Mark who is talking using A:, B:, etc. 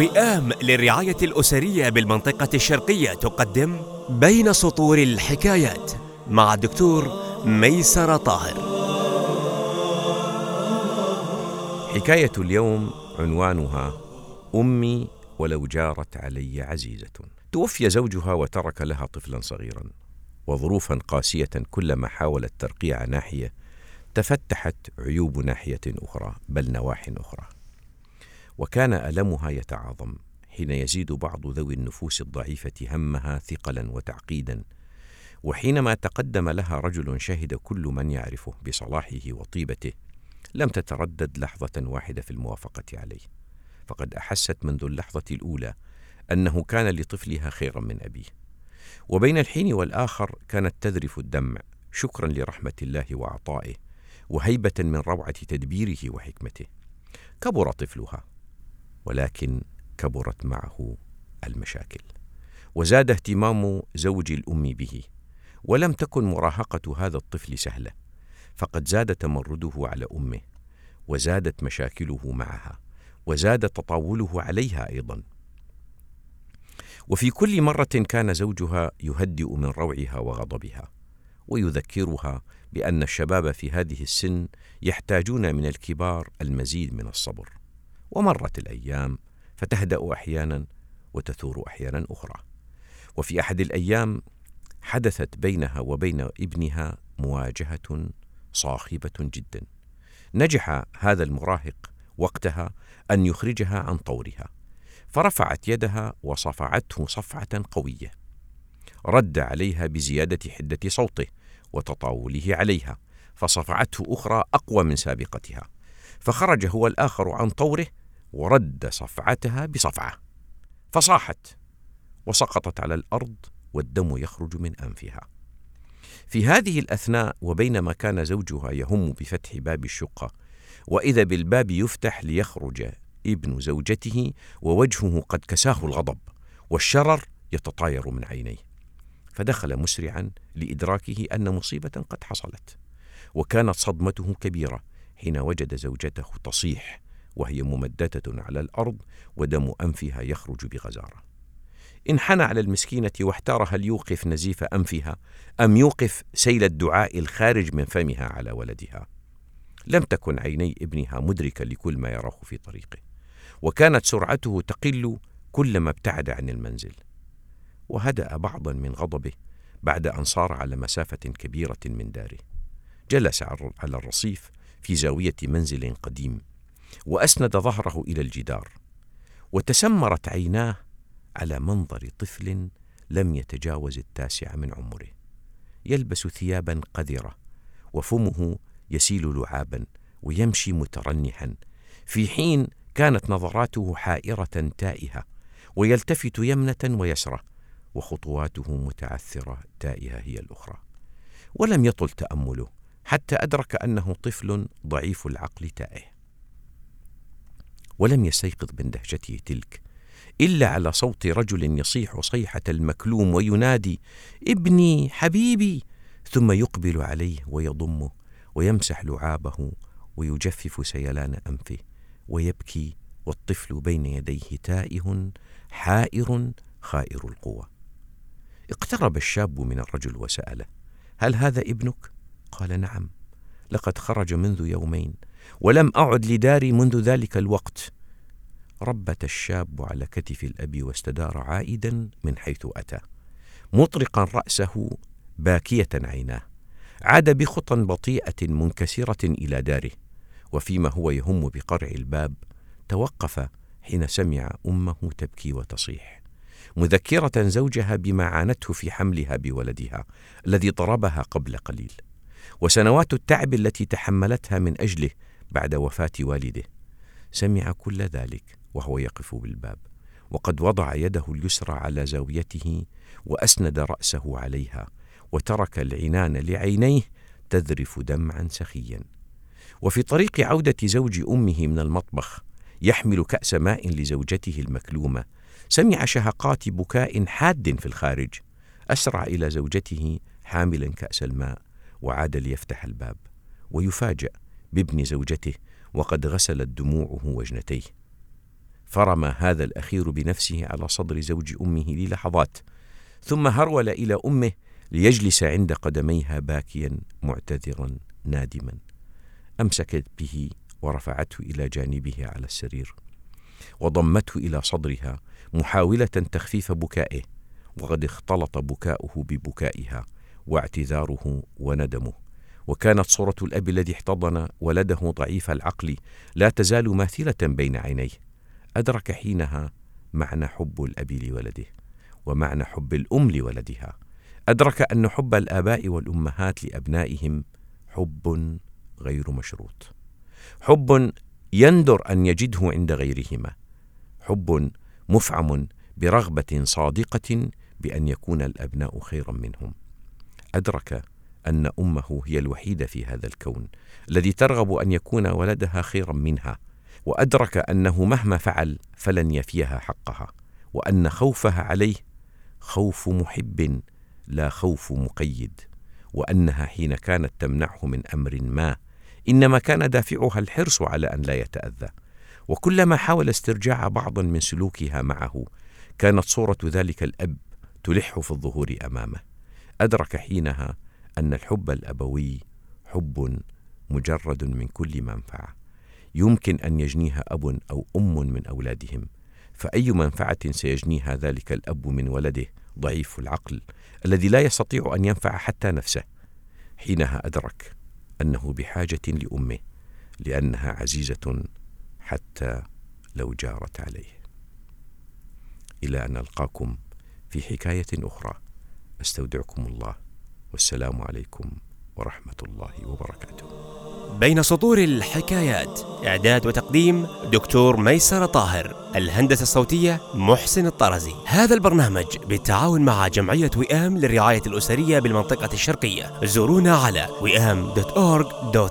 A: وئام للرعاية الأسرية بالمنطقة الشرقية تقدم بين سطور الحكايات مع الدكتور ميسر طاهر.
B: حكاية اليوم عنوانها أمي ولو جارت علي عزيزة. توفي زوجها وترك لها طفلا صغيرا وظروفا قاسية كلما حاولت ترقيع ناحية تفتحت عيوب ناحية أخرى بل نواح أخرى. وكان ألمها يتعاظم حين يزيد بعض ذوي النفوس الضعيفة همها ثقلا وتعقيدا. وحينما تقدم لها رجل شهد كل من يعرفه بصلاحه وطيبته لم تتردد لحظة واحدة في الموافقة عليه. فقد أحست منذ اللحظة الأولى أنه كان لطفلها خيرا من أبيه. وبين الحين والآخر كانت تذرف الدمع شكرا لرحمة الله وعطائه وهيبة من روعة تدبيره وحكمته. كبر طفلها ولكن كبرت معه المشاكل. وزاد اهتمام زوج الأم به ولم تكن مراهقة هذا الطفل سهلة فقد زاد تمرده على أمه وزادت مشاكله معها وزاد تطاوله عليها أيضا. وفي كل مرة كان زوجها يهدئ من روعها وغضبها ويذكرها بأن الشباب في هذه السن يحتاجون من الكبار المزيد من الصبر. ومرت الأيام فتهدأ أحيانا وتثور أحيانا أخرى. وفي أحد الأيام حدثت بينها وبين ابنها مواجهة صاخبة جدا. نجح هذا المراهق وقتها أن يخرجها عن طورها فرفعت يدها وصفعته صفعة قوية. رد عليها بزيادة حدة صوته وتطاوله عليها فصفعته أخرى أقوى من سابقتها. فخرج هو الآخر عن طوره ورد صفعتها بصفعة فصاحت وسقطت على الأرض والدم يخرج من أنفها. في هذه الأثناء وبينما كان زوجها يهم بفتح باب الشقة وإذا بالباب يفتح ليخرج ابن زوجته ووجهه قد كساه الغضب والشرر يتطاير من عينيه. فدخل مسرعا لإدراكه أن مصيبة قد حصلت وكانت صدمته كبيرة حين وجد زوجته تصيح وهي ممددة على الأرض ودم أنفها يخرج بغزارة. انحنى على المسكينة واحتار هل يوقف نزيف أنفها أم يوقف سيل الدعاء الخارج من فمها على ولدها. لم تكن عيني ابنها مدركة لكل ما يراه في طريقه. وكانت سرعته تقل كلما ابتعد عن المنزل. وهدأ بعضا من غضبه بعد أن صار على مسافة كبيرة من داره. جلس على الرصيف في زاوية منزل قديم. وأسند ظهره إلى الجدار وتسمرت عيناه على منظر طفل لم يتجاوز التاسع من عمره. يلبس ثيابا قذرة وفمه يسيل لعابا ويمشي مترنحا في حين كانت نظراته حائرة تائهة ويلتفت يمنة ويسرة وخطواته متعثرة تائهة هي الأخرى. ولم يطل تأمله حتى أدرك أنه طفل ضعيف العقل تائه. ولم يستيقظ من دهشته تلك إلا على صوت رجل يصيح صيحة المكلوم وينادي ابني حبيبي! ثم يقبل عليه ويضمه ويمسح لعابه ويجفف سيلان أنفه ويبكي والطفل بين يديه تائه حائر خائر القوى. اقترب الشاب من الرجل وسأله هل هذا ابنك؟ قال نعم لقد خرج منذ يومين. ولم أعد لداري منذ ذلك الوقت. ربت الشاب على كتف الأب واستدار عائدا من حيث أتى. مطرقا رأسه باكية عيناه. عاد بخطى بطيئة منكسرة إلى داره. وفيما هو يهم بقرع الباب توقف حين سمع أمه تبكي وتصيح. مذكرة زوجها بما عانته في حملها بولدها الذي ضربها قبل قليل. وسنوات التعب التي تحملتها من أجله بعد وفاة والده. سمع كل ذلك وهو يقف بالباب وقد وضع يده اليسرى على زاويته وأسند رأسه عليها وترك العنان لعينيه تذرف دمعا سخيا. وفي طريق عودة زوج أمه من المطبخ يحمل كأس ماء لزوجته المكلومة سمع شهقات بكاء حاد في الخارج. أسرع إلى زوجته حاملا كأس الماء وعاد ليفتح الباب ويفاجأ بابن زوجته وقد غسلت دموعه وجنتيه. فرمى هذا الأخير بنفسه على صدر زوج أمه للحظات ثم هرول إلى أمه ليجلس عند قدميها باكيا معتذرا نادما. أمسكت به ورفعته إلى جانبه على السرير وضمته إلى صدرها محاولة تخفيف بكائه وقد اختلط بكاؤه ببكائها واعتذاره وندمه. وكانت صورة الأب الذي احتضن ولده ضعيف العقل لا تزال ماثله بين عينيه. أدرك حينها معنى حب الأب لولده ومعنى حب الأم لولدها. أدرك أن حب الآباء والأمهات لأبنائهم حب غير مشروط. حب يندر أن يجده عند غيرهما. حب مفعم برغبة صادقة بأن يكون الأبناء خيرا منهم. أدرك أن أمه هي الوحيدة في هذا الكون الذي ترغب أن يكون ولدها خيرا منها وأدرك أنه مهما فعل فلن يفيها حقها وأن خوفها عليه خوف محب لا خوف مقيد وأنها حين كانت تمنعه من أمر ما إنما كان دافعها الحرص على أن لا يتأذى. وكلما حاول استرجاع بعض من سلوكها معه كانت صورة ذلك الأب تلح في الظهور أمامه. أدرك حينها أن الحب الأبوي حب مجرد من كل منفعة. يمكن أن يجنيها أب أو أم من أولادهم فأي منفعة سيجنيها ذلك الأب من ولده ضعيف العقل الذي لا يستطيع أن ينفع حتى نفسه حينها أدرك أنه بحاجة لأمه لأنها عزيزة حتى لو جارت عليه. إلى أن ألقاكم في حكاية أخرى. أستودعكم الله. والسلام عليكم ورحمة الله وبركاته.
A: بين سطور الحكايات إعداد وتقديم دكتور ميسر طاهر الهندسة الصوتية محسن الطرزي. هذا البرنامج بالتعاون مع جمعية وئام للرعاية الأسرية بالمنطقة الشرقية. زورونا على وئام.org.sa